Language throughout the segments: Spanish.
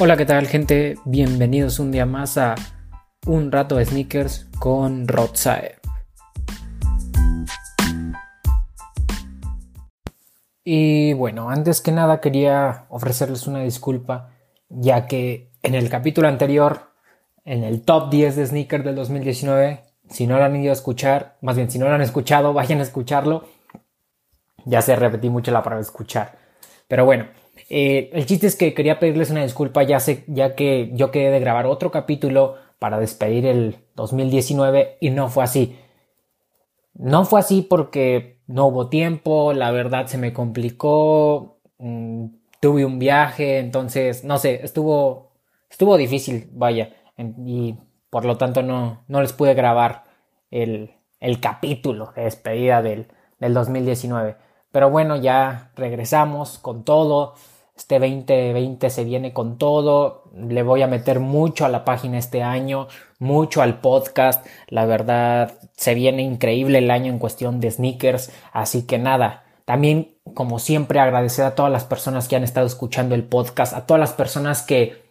Hola, ¿qué tal gente? Bienvenidos un día más a Un rato de sneakers con Rotsae. Y bueno, antes que nada quería ofrecerles una disculpa, ya que en el capítulo anterior, en el top 10 de sneakers del 2019, si no lo han ido a escuchar, más bien si no lo han escuchado, vayan a escucharlo. Ya se repetí mucho la palabra escuchar. Pero bueno, eh, el chiste es que quería pedirles una disculpa ya, sé, ya que yo quedé de grabar otro capítulo para despedir el 2019 y no fue así. No fue así porque no hubo tiempo, la verdad se me complicó, mm, tuve un viaje, entonces, no sé, estuvo, estuvo difícil, vaya, y por lo tanto no, no les pude grabar el, el capítulo de despedida del, del 2019. Pero bueno, ya regresamos con todo. Este 2020 se viene con todo. Le voy a meter mucho a la página este año, mucho al podcast. La verdad, se viene increíble el año en cuestión de sneakers. Así que nada, también como siempre agradecer a todas las personas que han estado escuchando el podcast, a todas las personas que,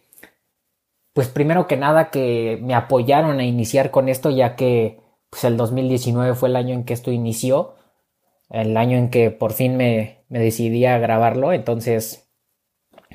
pues primero que nada, que me apoyaron a iniciar con esto, ya que pues el 2019 fue el año en que esto inició, el año en que por fin me, me decidí a grabarlo. Entonces,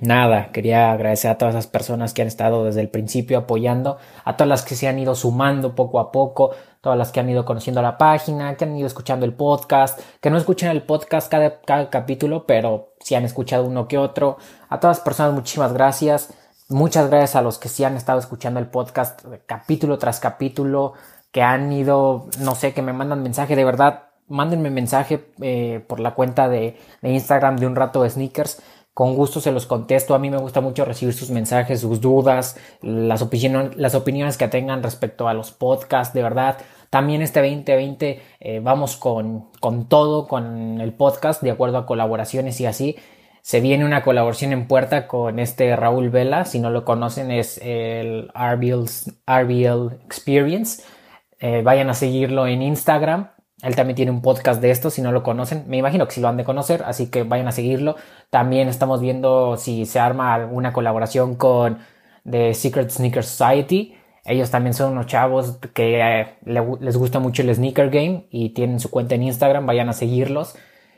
nada, quería agradecer a todas esas personas que han estado desde el principio apoyando, a todas las que se han ido sumando poco a poco, todas las que han ido conociendo la página, que han ido escuchando el podcast, que no escuchan el podcast cada, cada capítulo, pero sí han escuchado uno que otro. A todas las personas, muchísimas gracias. Muchas gracias a los que sí han estado escuchando el podcast capítulo tras capítulo, que han ido, no sé, que me mandan mensaje, de verdad, mándenme mensaje eh, por la cuenta de, de Instagram de un rato de sneakers con gusto se los contesto. A mí me gusta mucho recibir sus mensajes, sus dudas, las, las opiniones que tengan respecto a los podcasts, de verdad. También este 2020 eh, vamos con, con todo, con el podcast, de acuerdo a colaboraciones y así. Se viene una colaboración en puerta con este Raúl Vela. Si no lo conocen, es el RBL, Experience. Eh, vayan a seguirlo en Instagram. Él también tiene un podcast de esto, si no lo conocen. Me imagino que sí lo han de conocer, así que vayan a seguirlo. También estamos viendo si se arma alguna colaboración con The Secret Sneaker Society. Ellos también son unos chavos que eh, les gusta mucho el sneaker game y tienen su cuenta en Instagram. Vayan a seguirlos.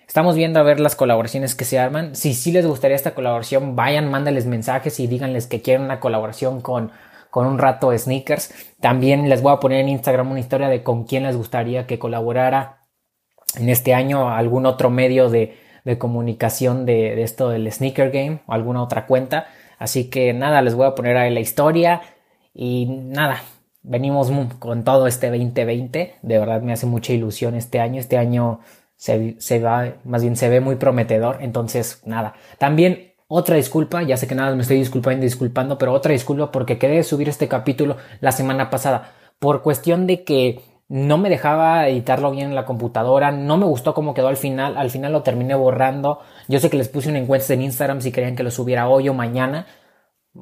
Estamos viendo a ver las colaboraciones que se arman. Si sí les gustaría esta colaboración, vayan, mándenles mensajes y díganles que quieren una colaboración con con un rato de sneakers. También les voy a poner en Instagram una historia de con quién les gustaría que colaborara en este año algún otro medio de, comunicación de, esto del sneaker game o alguna otra cuenta. Así que nada, les voy a poner ahí la historia y nada, venimos con todo este 2020. De verdad me hace mucha ilusión este año. Este año se, se va, más bien se ve muy prometedor. Entonces, nada. También otra disculpa, ya sé que nada me estoy disculpando y disculpando, pero otra disculpa porque quería subir este capítulo la semana pasada. Por cuestión de que no me dejaba editarlo bien en la computadora, no me gustó cómo quedó al final, al final lo terminé borrando. Yo sé que les puse una encuesta en Instagram si querían que lo subiera hoy o mañana,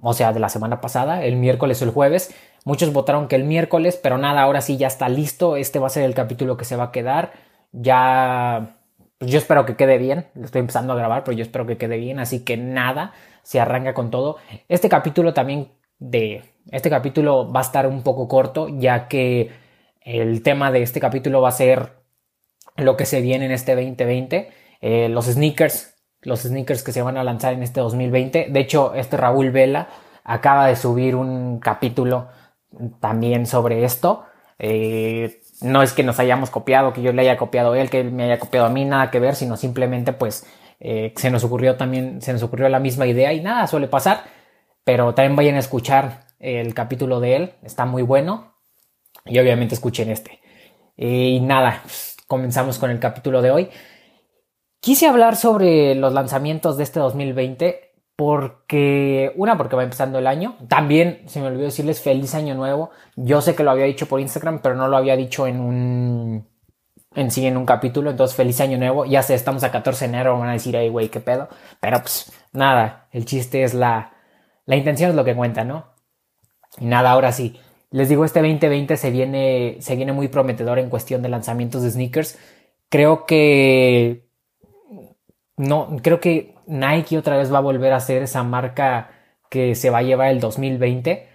o sea, de la semana pasada, el miércoles o el jueves. Muchos votaron que el miércoles, pero nada, ahora sí ya está listo. Este va a ser el capítulo que se va a quedar. Ya pues yo espero que quede bien. Lo estoy empezando a grabar, pero yo espero que quede bien. Así que nada, se arranca con todo. Este capítulo también de. Este capítulo va a estar un poco corto, ya que el tema de este capítulo va a ser lo que se viene en este 2020. Eh, los sneakers. Los sneakers que se van a lanzar en este 2020. De hecho, este Raúl Vela acaba de subir un capítulo también sobre esto. Eh, no es que nos hayamos copiado, que yo le haya copiado a él, que él me haya copiado a mí, nada que ver, sino simplemente pues eh, se nos ocurrió también, se nos ocurrió la misma idea y nada, suele pasar, pero también vayan a escuchar el capítulo de él, está muy bueno y obviamente escuchen este. Y nada, pues, comenzamos con el capítulo de hoy. Quise hablar sobre los lanzamientos de este 2020 porque, una, porque va empezando el año. También se me olvidó decirles feliz año nuevo. Yo sé que lo había dicho por Instagram, pero no lo había dicho en un, en sí, en un capítulo. Entonces, feliz año nuevo. Ya sé, estamos a 14 de enero, van a decir, ay, güey, qué pedo. Pero pues, nada, el chiste es la, la intención es lo que cuenta, ¿no? Y nada, ahora sí. Les digo, este 2020 se viene, se viene muy prometedor en cuestión de lanzamientos de sneakers. Creo que, no, creo que Nike otra vez va a volver a ser esa marca que se va a llevar el 2020,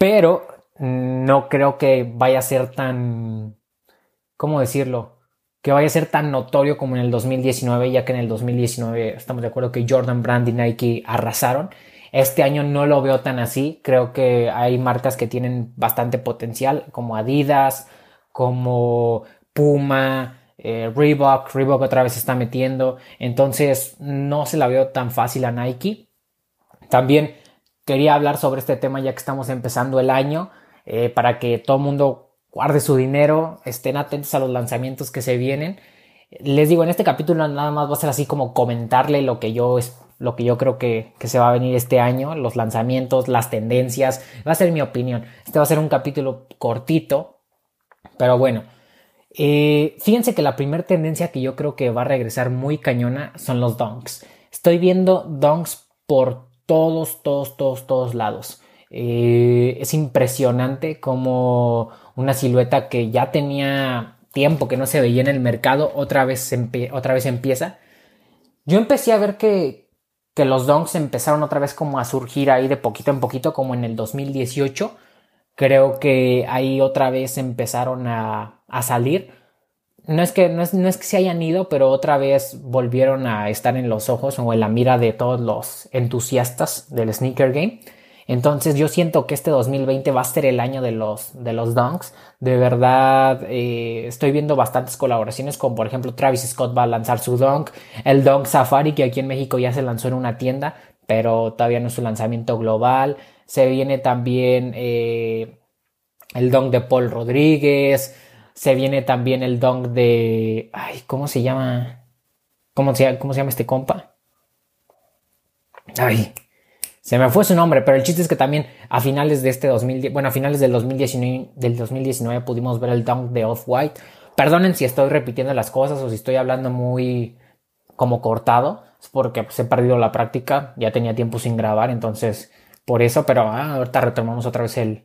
pero no creo que vaya a ser tan, ¿cómo decirlo? Que vaya a ser tan notorio como en el 2019, ya que en el 2019 estamos de acuerdo que Jordan Brand y Nike arrasaron. Este año no lo veo tan así. Creo que hay marcas que tienen bastante potencial, como Adidas, como Puma, eh, Reebok. Reebok otra vez se está metiendo. Entonces no se la veo tan fácil a Nike. También quería hablar sobre este tema ya que estamos empezando el año. Eh, para que todo el mundo guarde su dinero, estén atentos a los lanzamientos que se vienen. Les digo, en este capítulo nada más va a ser así como comentarle lo que yo lo que yo creo que, se va a venir este año, los lanzamientos, las tendencias, va a ser mi opinión. Este va a ser un capítulo cortito, pero bueno. Eh, fíjense que la primera tendencia que yo creo que va a regresar muy cañona son los donks. Estoy viendo donks por todos, todos, todos, todos lados. Eh, es impresionante como una silueta que ya tenía tiempo que no se veía en el mercado, otra vez, otra vez empieza. Yo empecé a ver que, que los donks empezaron otra vez como a surgir ahí de poquito en poquito, como en el 2018. Creo que ahí otra vez empezaron a, a salir. No es, que, no es, no, es, que se hayan ido, pero otra vez volvieron a estar en los ojos o en la mira de todos los entusiastas del sneaker game. Entonces yo siento que este 2020 va a ser el año de los, de los dunks. De verdad, eh, estoy viendo bastantes colaboraciones, como por ejemplo Travis Scott va a lanzar su dunk, el dunk Safari que aquí en México ya se lanzó en una tienda, pero todavía no es su lanzamiento global. Se viene también eh, el dunk de Paul Rodríguez. Se viene también el dunk de... Ay, ¿cómo se llama? ¿Cómo se, cómo se llama este compa? Ay, se me fue su nombre, pero el chiste es que también a finales de este 2010, bueno, a finales del 2019, del 2019 pudimos ver el dunk de Off-White. Perdonen si estoy repitiendo las cosas o si estoy hablando muy como cortado, es porque pues, he perdido la práctica, ya tenía tiempo sin grabar, entonces por eso, pero ah, ahorita retomamos otra vez el,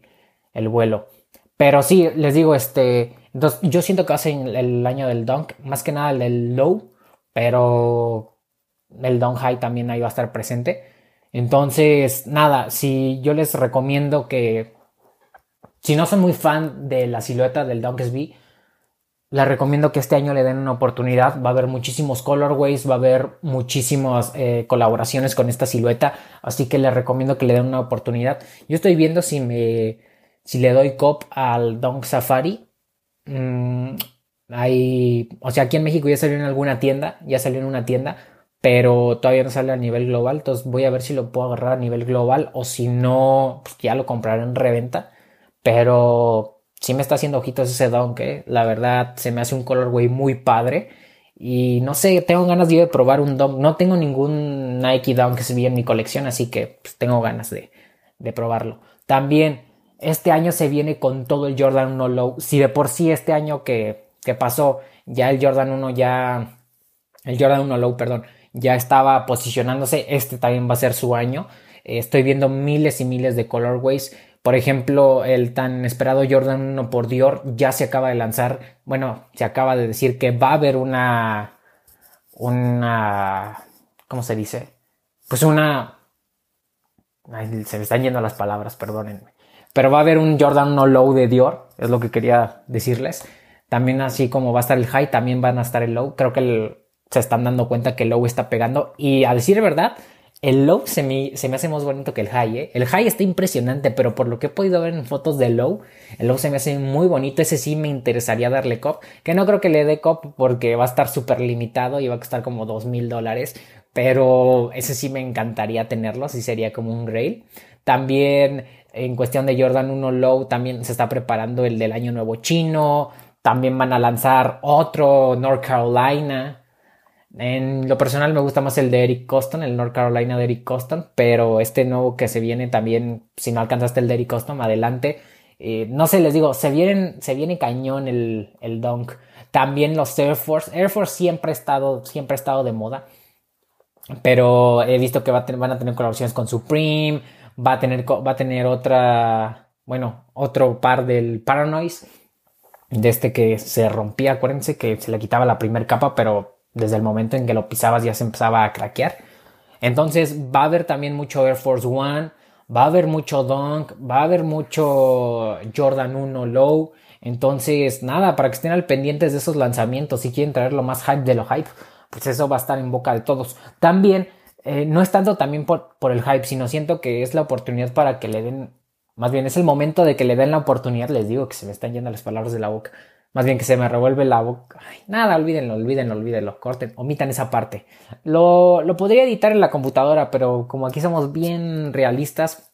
el vuelo. Pero sí, les digo, este, entonces yo siento que va a ser el año del dunk, más que nada el del low, pero el dunk high también ahí va a estar presente. Entonces, nada, si yo les recomiendo que, si no son muy fan de la silueta del B, les recomiendo que este año le den una oportunidad. Va a haber muchísimos colorways, va a haber muchísimas eh, colaboraciones con esta silueta, así que les recomiendo que le den una oportunidad. Yo estoy viendo si me, si le doy cop al Dunk Safari. Mm, hay, o sea, aquí en México ya salió en alguna tienda, ya salió en una tienda pero todavía no sale a nivel global, entonces voy a ver si lo puedo agarrar a nivel global o si no, pues ya lo compraré en reventa, pero sí me está haciendo ojitos ese Dunk, ¿eh? la verdad se me hace un colorway muy padre y no sé, tengo ganas de probar un Dunk, no tengo ningún Nike Dunk que se en mi colección, así que pues, tengo ganas de, de probarlo. También este año se viene con todo el Jordan 1 Low, si de por sí este año que, que pasó ya el Jordan 1 ya, el Jordan 1 Low, perdón, ya estaba posicionándose, este también va a ser su año. Eh, estoy viendo miles y miles de colorways. Por ejemplo, el tan esperado Jordan 1 por Dior ya se acaba de lanzar. Bueno, se acaba de decir que va a haber una. Una. ¿Cómo se dice? Pues una. se me están yendo las palabras, perdónenme. Pero va a haber un Jordan 1 low de Dior, es lo que quería decirles. También así como va a estar el high, también van a estar el low. Creo que se están dando cuenta que el low está pegando. Y a decir verdad, el low se me, se me hace más bonito que el high. ¿eh? El high está impresionante, pero por lo que he podido ver en fotos del low, el low se me hace muy bonito. Ese sí me interesaría darle cop. Que no creo que le dé cop porque va a estar súper limitado y va a costar como dos mil dólares. Pero ese sí me encantaría tenerlo, si sería como un rail. También en cuestión de Jordan 1 Low, también se está preparando el del Año Nuevo Chino. También van a lanzar otro North Carolina. En lo personal me gusta más el de Eric Coston, el North Carolina de Eric Coston, pero este nuevo que se viene también, si no alcanzaste el de Eric Coston, adelante. Eh, no sé, les digo, se, vienen, se viene cañón el, el Dunk. También los Air Force. Air Force siempre ha estado, siempre ha estado de moda. Pero he visto que van a tener colaboraciones con Supreme. Va a tener, va a tener otra, bueno, otro par del Paranoise. De este que se rompía, acuérdense que se le quitaba la primera capa, pero desde el momento en que lo pisabas ya se empezaba a craquear. Entonces va a haber también mucho Air Force One, va a haber mucho Dunk, va a haber mucho Jordan 1 Low. Entonces, nada, para que estén al pendientes de esos lanzamientos, si quieren traer lo más hype de lo hype, pues eso va a estar en boca de todos. También, eh, no es tanto también por, por el hype, sino siento que es la oportunidad para que le den, más bien es el momento de que le den la oportunidad, les digo que se me están yendo las palabras de la boca, más bien que se me revuelve la boca. Ay, nada, olvídenlo, olvídenlo, olvídenlo, corten, omitan esa parte. Lo, lo podría editar en la computadora, pero como aquí somos bien realistas,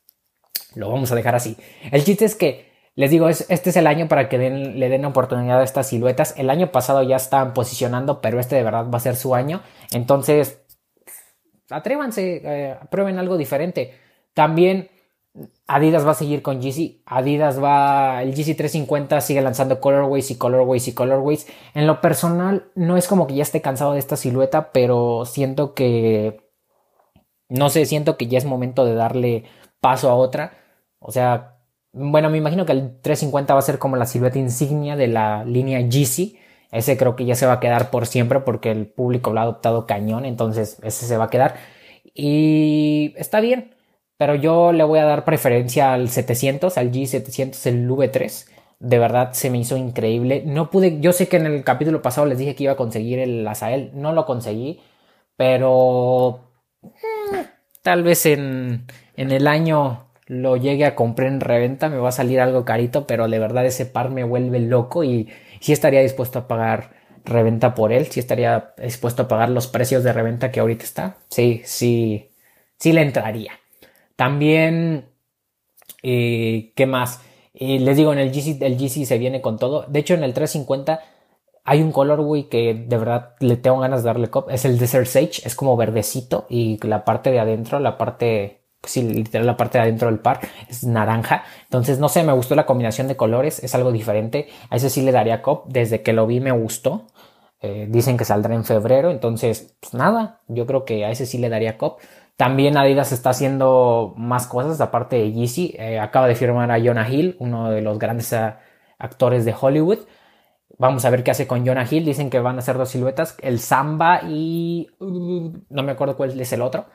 lo vamos a dejar así. El chiste es que, les digo, es, este es el año para que den, le den oportunidad a estas siluetas. El año pasado ya estaban posicionando, pero este de verdad va a ser su año. Entonces, atrévanse, eh, prueben algo diferente. También Adidas va a seguir con GC. Adidas va. El GC 350 sigue lanzando colorways y colorways y colorways. En lo personal, no es como que ya esté cansado de esta silueta, pero siento que. No sé, siento que ya es momento de darle paso a otra. O sea, bueno, me imagino que el 350 va a ser como la silueta insignia de la línea GC. Ese creo que ya se va a quedar por siempre porque el público lo ha adoptado cañón. Entonces, ese se va a quedar. Y está bien pero yo le voy a dar preferencia al 700, al G700, el V3. De verdad se me hizo increíble. No pude, yo sé que en el capítulo pasado les dije que iba a conseguir el Azael, no lo conseguí, pero eh, tal vez en, en el año lo llegue a comprar en reventa, me va a salir algo carito, pero de verdad ese par me vuelve loco y sí estaría dispuesto a pagar reventa por él, sí estaría dispuesto a pagar los precios de reventa que ahorita está. Sí, sí, sí le entraría. También, eh, ¿qué más? Eh, les digo, en el GC, el GC se viene con todo. De hecho, en el 350 hay un colorway que de verdad le tengo ganas de darle cop. Es el Desert Sage. Es como verdecito y la parte de adentro, la parte, pues sí, literal la parte de adentro del par es naranja. Entonces, no sé, me gustó la combinación de colores. Es algo diferente. A ese sí le daría cop. Desde que lo vi me gustó. Eh, dicen que saldrá en febrero. Entonces, pues nada, yo creo que a ese sí le daría cop. También Adidas está haciendo más cosas aparte de Yeezy. Eh, acaba de firmar a Jonah Hill, uno de los grandes eh, actores de Hollywood. Vamos a ver qué hace con Jonah Hill. Dicen que van a hacer dos siluetas, el Samba y uh, no me acuerdo cuál es el otro,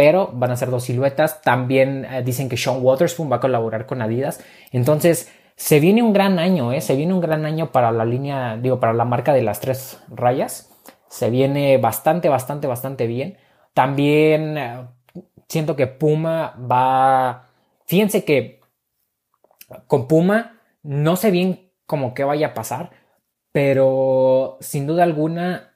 pero van a ser dos siluetas. También eh, dicen que Sean Waterspoon va a colaborar con Adidas. Entonces, se viene un gran año, ¿eh? Se viene un gran año para la línea, digo, para la marca de las tres rayas. Se viene bastante, bastante, bastante bien. También eh, siento que Puma va... Fíjense que con Puma no sé bien cómo que vaya a pasar, pero sin duda alguna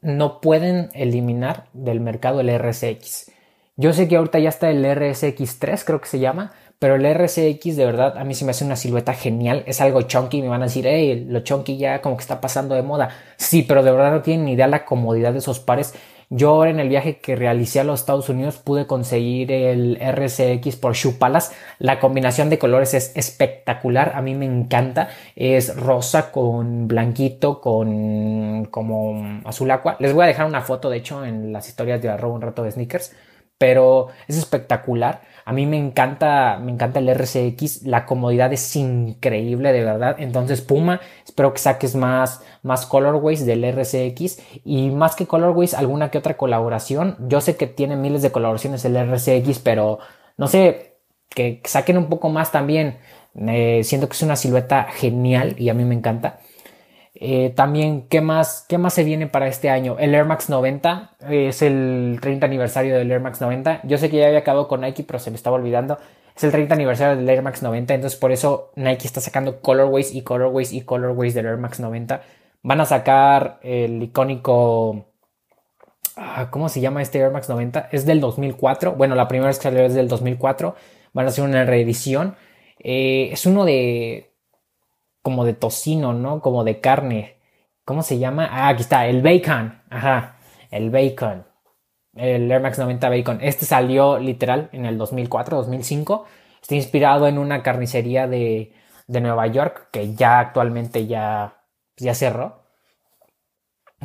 no pueden eliminar del mercado el RSX. Yo sé que ahorita ya está el RSX3, creo que se llama, pero el RSX de verdad a mí se me hace una silueta genial, es algo chunky, me van a decir, hey, lo chunky ya como que está pasando de moda. Sí, pero de verdad no tienen ni idea la comodidad de esos pares yo ahora en el viaje que realicé a los Estados Unidos pude conseguir el RCX por Shoe Palace. La combinación de colores es espectacular. A mí me encanta. Es rosa con blanquito, con como azul agua. Les voy a dejar una foto, de hecho, en las historias de arroba un rato de sneakers. Pero es espectacular. A mí me encanta, me encanta el RCX, la comodidad es increíble de verdad. Entonces Puma, espero que saques más, más colorways del RCX y más que colorways, alguna que otra colaboración. Yo sé que tiene miles de colaboraciones el RCX, pero no sé, que saquen un poco más también. Eh, siento que es una silueta genial y a mí me encanta. Eh, también, ¿qué más, ¿qué más se viene para este año? El Air Max 90 es el 30 aniversario del Air Max 90. Yo sé que ya había acabado con Nike, pero se me estaba olvidando. Es el 30 aniversario del Air Max 90, entonces por eso Nike está sacando colorways y colorways y colorways del Air Max 90. Van a sacar el icónico... Ah, ¿Cómo se llama este Air Max 90? Es del 2004. Bueno, la primera vez que salió es del 2004. Van a hacer una reedición. Eh, es uno de como de tocino, ¿no? Como de carne. ¿Cómo se llama? Ah, aquí está, el bacon. Ajá, el bacon. El Air Max 90 Bacon. Este salió literal en el 2004, 2005. Está inspirado en una carnicería de, de Nueva York que ya actualmente ya, ya cerró.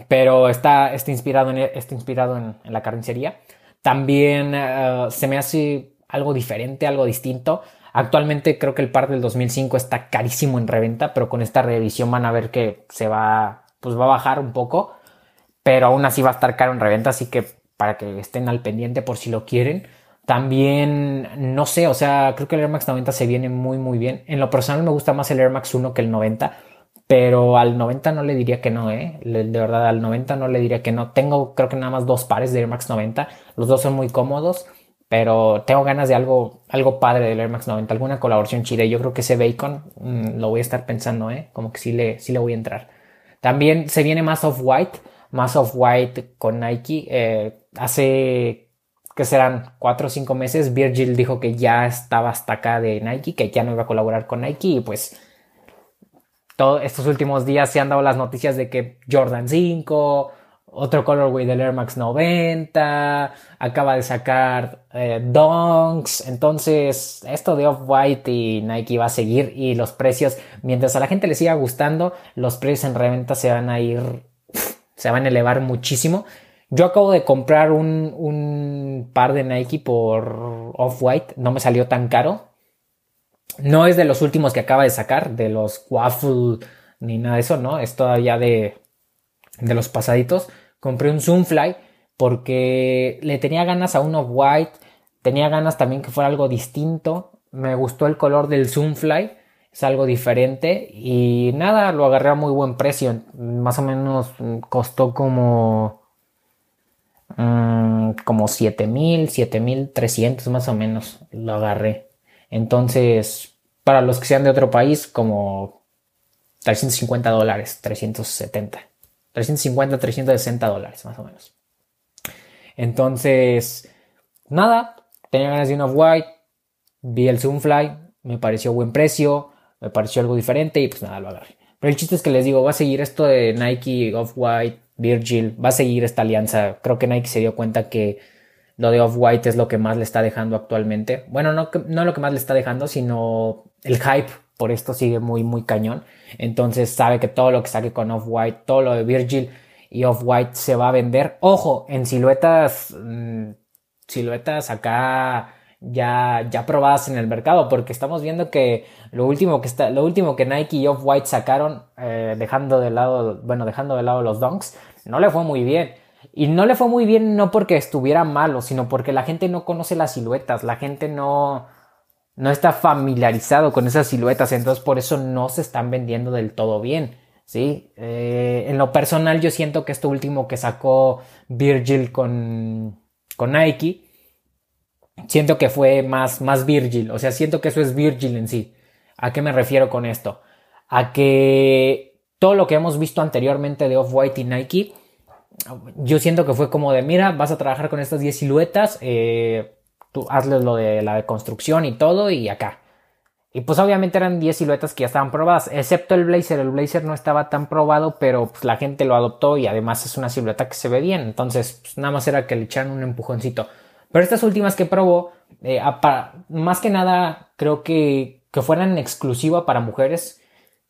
Pero está, está inspirado, en, está inspirado en, la carnicería. También eh, se me hace algo diferente, algo distinto. Actualmente creo que el par del 2005 está carísimo en reventa, pero con esta revisión van a ver que se va, pues va a bajar un poco, pero aún así va a estar caro en reventa, así que para que estén al pendiente por si lo quieren. También, no sé, o sea, creo que el Air Max 90 se viene muy, muy bien. En lo personal me gusta más el Air Max 1 que el 90, pero al 90 no le diría que no, ¿eh? De verdad, al 90 no le diría que no. Tengo, creo que nada más dos pares de Air Max 90. Los dos son muy cómodos, pero tengo ganas de algo, algo padre del Air Max 90, alguna colaboración chida. Yo creo que ese Bacon mm, lo voy a estar pensando, ¿eh? Como que sí le, sí le voy a entrar. También se viene más Off-White, más Off-White con Nike. Eh, hace que serán cuatro o cinco meses, Virgil dijo que ya estaba hasta acá de Nike, que ya no iba a colaborar con Nike y pues todos estos últimos días se han dado las noticias de que Jordan 5, otro colorway del Air Max 90, acaba de sacar eh, entonces esto de Off-White y Nike va a seguir y los precios, mientras a la gente le siga gustando, los precios en reventa se van a ir, se van a elevar muchísimo yo acabo de comprar un, par de Nike por Off-White, no me salió tan caro. No es de los últimos que acaba de sacar, de los Waffle ni nada de eso, ¿no? Es todavía de, de los pasaditos. Compré un Zoomfly porque le tenía ganas a un Off-White, tenía ganas también que fuera algo distinto. Me gustó el color del Zoomfly, es algo diferente y nada, lo agarré a muy buen precio. Más o menos costó como Mm, como 7000, 7300 más o menos lo agarré. Entonces, para los que sean de otro país, como 350 dólares, 370. 350, 360 dólares más o menos. Entonces, nada, tenía ganas de un off-white, vi el Zoomfly, me pareció buen precio, me pareció algo diferente y pues nada, lo agarré. Pero el chiste es que les digo, va a seguir esto de Nike Off-White Virgil, va a seguir esta alianza. Creo que Nike se dio cuenta que lo de Off-White es lo que más le está dejando actualmente. Bueno, no, no lo que más le está dejando, sino el hype por esto sigue muy, muy cañón. Entonces sabe que todo lo que saque con Off-White, todo lo de Virgil y Off-White se va a vender. Ojo, en siluetas, mm, siluetas acá ya, ya probadas en el mercado, porque estamos viendo que lo último que está, lo último que Nike y Off-White sacaron, eh, dejando de lado, bueno, dejando de lado los donks, no le fue muy bien. Y no le fue muy bien no porque estuviera malo, sino porque la gente no conoce las siluetas, la gente no, no está familiarizado con esas siluetas, entonces por eso no se están vendiendo del todo bien. ¿sí? Eh, en lo personal yo siento que esto último que sacó Virgil con, con Nike, siento que fue más, más Virgil, o sea, siento que eso es Virgil en sí. ¿A qué me refiero con esto? A que todo lo que hemos visto anteriormente de Off-White y Nike, yo siento que fue como de, mira, vas a trabajar con estas 10 siluetas, eh, tú hazles lo de la construcción y todo y acá. Y pues obviamente eran 10 siluetas que ya estaban probadas, excepto el Blazer. El Blazer no estaba tan probado, pero pues la gente lo adoptó y además es una silueta que se ve bien. Entonces, pues, nada más era que le echaran un empujoncito. Pero estas últimas que probó, eh, más que nada, creo que, que fueran exclusiva para mujeres,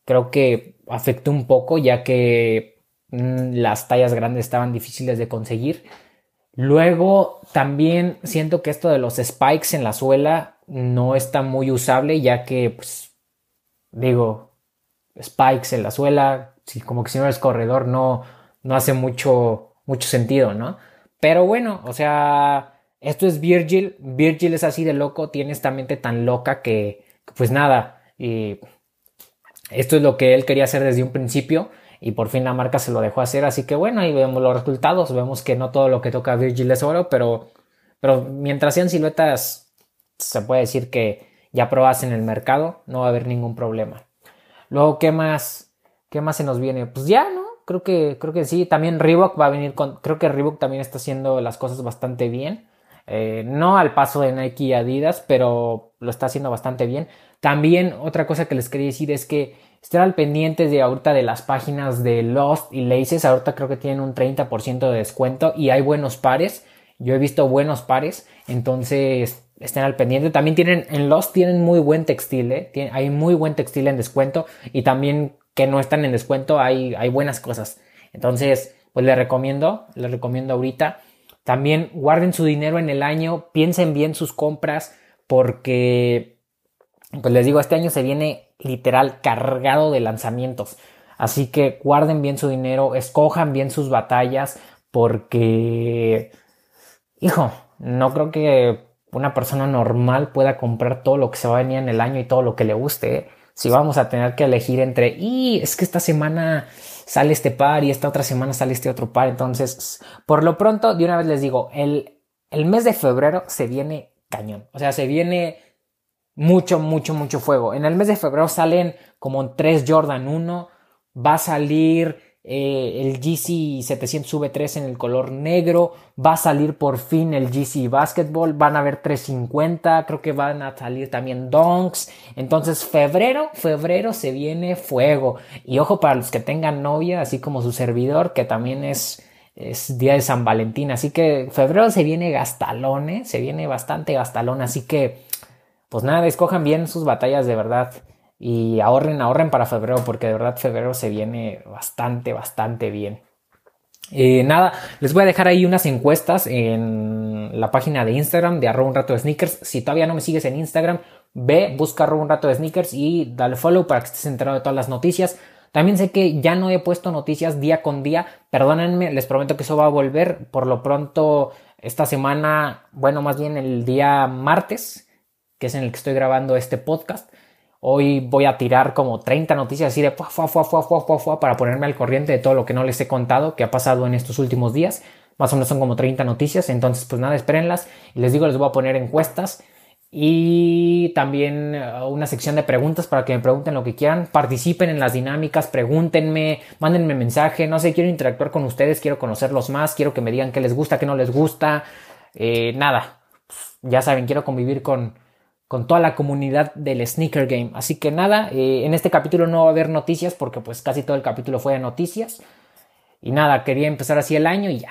creo que afectó un poco, ya que mm, las tallas grandes estaban difíciles de conseguir. Luego, también siento que esto de los spikes en la suela no está muy usable, ya que, pues, digo, spikes en la suela, como que si no eres corredor, no, no hace mucho, mucho sentido, ¿no? Pero bueno, o sea, esto es Virgil. Virgil es así de loco, tiene esta mente tan loca que, pues nada, y esto es lo que él quería hacer desde un principio y por fin la marca se lo dejó hacer. Así que bueno, ahí vemos los resultados. Vemos que no todo lo que toca Virgil es oro, pero, pero mientras sean siluetas, se puede decir que ya probas en el mercado, no va a haber ningún problema. Luego, ¿qué más? ¿Qué más se nos viene? Pues ya, ¿no? Creo que, creo que sí. También Reebok va a venir con. Creo que Reebok también está haciendo las cosas bastante bien. Eh, no al paso de Nike y Adidas, pero lo está haciendo bastante bien. También otra cosa que les quería decir es que estén al pendiente de ahorita de las páginas de Lost y Laces. Ahorita creo que tienen un 30% de descuento y hay buenos pares. Yo he visto buenos pares, entonces estén al pendiente. También tienen en Lost tienen muy buen textil, ¿eh? hay muy buen textil en descuento y también que no están en descuento hay, hay buenas cosas. Entonces, pues les recomiendo, les recomiendo ahorita. También guarden su dinero en el año, piensen bien sus compras porque, pues les digo, este año se viene literal cargado de lanzamientos. Así que guarden bien su dinero, escojan bien sus batallas porque, hijo, no creo que una persona normal pueda comprar todo lo que se va a venir en el año y todo lo que le guste. ¿eh? Si vamos a tener que elegir entre, y es que esta semana sale este par y esta otra semana sale este otro par. Entonces, por lo pronto, de una vez les digo, el, el mes de febrero se viene cañón. O sea, se viene mucho, mucho, mucho fuego. En el mes de febrero salen como tres Jordan 1. Va a salir eh, el GC 700 V3 en el color negro, va a salir por fin el GC Basketball, van a haber 350, creo que van a salir también Donks, entonces febrero, febrero se viene fuego. Y ojo para los que tengan novia, así como su servidor, que también es, es día de San Valentín, así que febrero se viene gastalón, ¿eh? se viene bastante gastalón, así que pues nada, escojan bien sus batallas de verdad y ahorren, ahorren para febrero porque de verdad febrero se viene bastante, bastante bien. Eh, nada, les voy a dejar ahí unas encuestas en la página de Instagram de arroba un rato de sneakers. Si todavía no me sigues en Instagram, ve, busca arroba un rato de sneakers y dale follow para que estés enterado de todas las noticias. También sé que ya no he puesto noticias día con día. Perdónenme, les prometo que eso va a volver. Por lo pronto, esta semana, bueno, más bien el día martes, que es en el que estoy grabando este podcast Hoy voy a tirar como 30 noticias así de fuá, fuá, fuá, para ponerme al corriente de todo lo que no les he contado que ha pasado en estos últimos días. Más o menos son como 30 noticias. Entonces, pues nada, espérenlas. Y les digo, les voy a poner encuestas y también uh, una sección de preguntas para que me pregunten lo que quieran. Participen en las dinámicas, pregúntenme, mándenme mensaje. No sé, quiero interactuar con ustedes, quiero conocerlos más, quiero que me digan qué les gusta, qué no les gusta. Eh, nada, ya saben, quiero convivir con con toda la comunidad del sneaker game. Así que nada, eh, en este capítulo no va a haber noticias porque pues casi todo el capítulo fue de noticias. Y nada, quería empezar así el año y ya.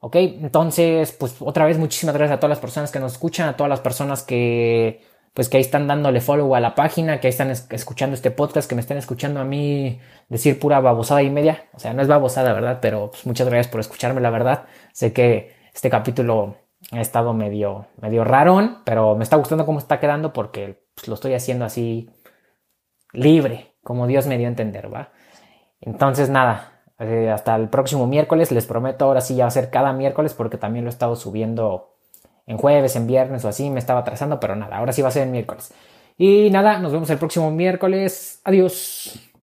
Ok, entonces pues otra vez muchísimas gracias a todas las personas que nos escuchan, a todas las personas que pues que ahí están dándole follow a la página, que ahí están escuchando este podcast, que me están escuchando a mí decir pura babosada y media. O sea, no es babosada, ¿verdad? Pero pues, muchas gracias por escucharme, la verdad. Sé que este capítulo ha estado medio, medio rarón, pero me está gustando cómo está quedando porque pues, lo estoy haciendo así libre, como Dios me dio a entender, ¿va? Entonces, nada, eh, hasta el próximo miércoles, les prometo, ahora sí ya va a ser cada miércoles porque también lo he estado subiendo en jueves, en viernes o así, me estaba atrasando, pero nada, ahora sí va a ser en miércoles. Y nada, nos vemos el próximo miércoles. Adiós.